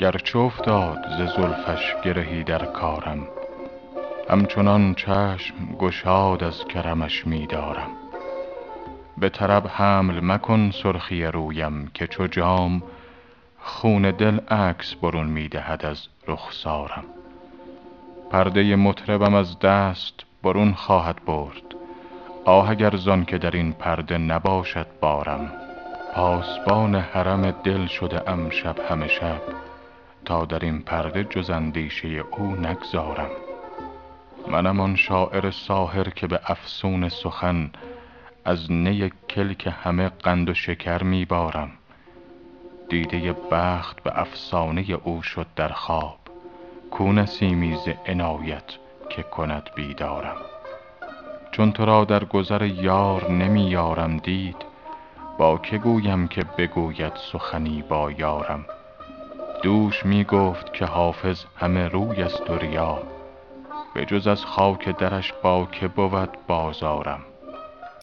گرچه افتاد ز زلفش گرهی در کارم همچنان چشم گشاد از کرمش می دارم. به طرب حمل مکن سرخی رویم که چو جام خون دل عکس برون می دهد از رخسارم. پرده مطربم از دست برون خواهد برد. آه اگر زانکه در این پرده نباشد بارم. پاسبان حرم دل شده ام شب همه شب. تا در این پرده جز اندیشه او نگذارم. منم آن شاعر ساحر که به افسون سخن از نی کلک همه قند و شکر می بارم دیده بخت به افسانه او شد در خواب. کو نسیمی ز عنایت که کند بیدارم. چون تو را در گذر یار نمی یارم دید با که گویم که بگوید سخنی با یارم. دوش می گفت که حافظ همه روی است و ریا. بجز از خاک درش با که بود بازارم.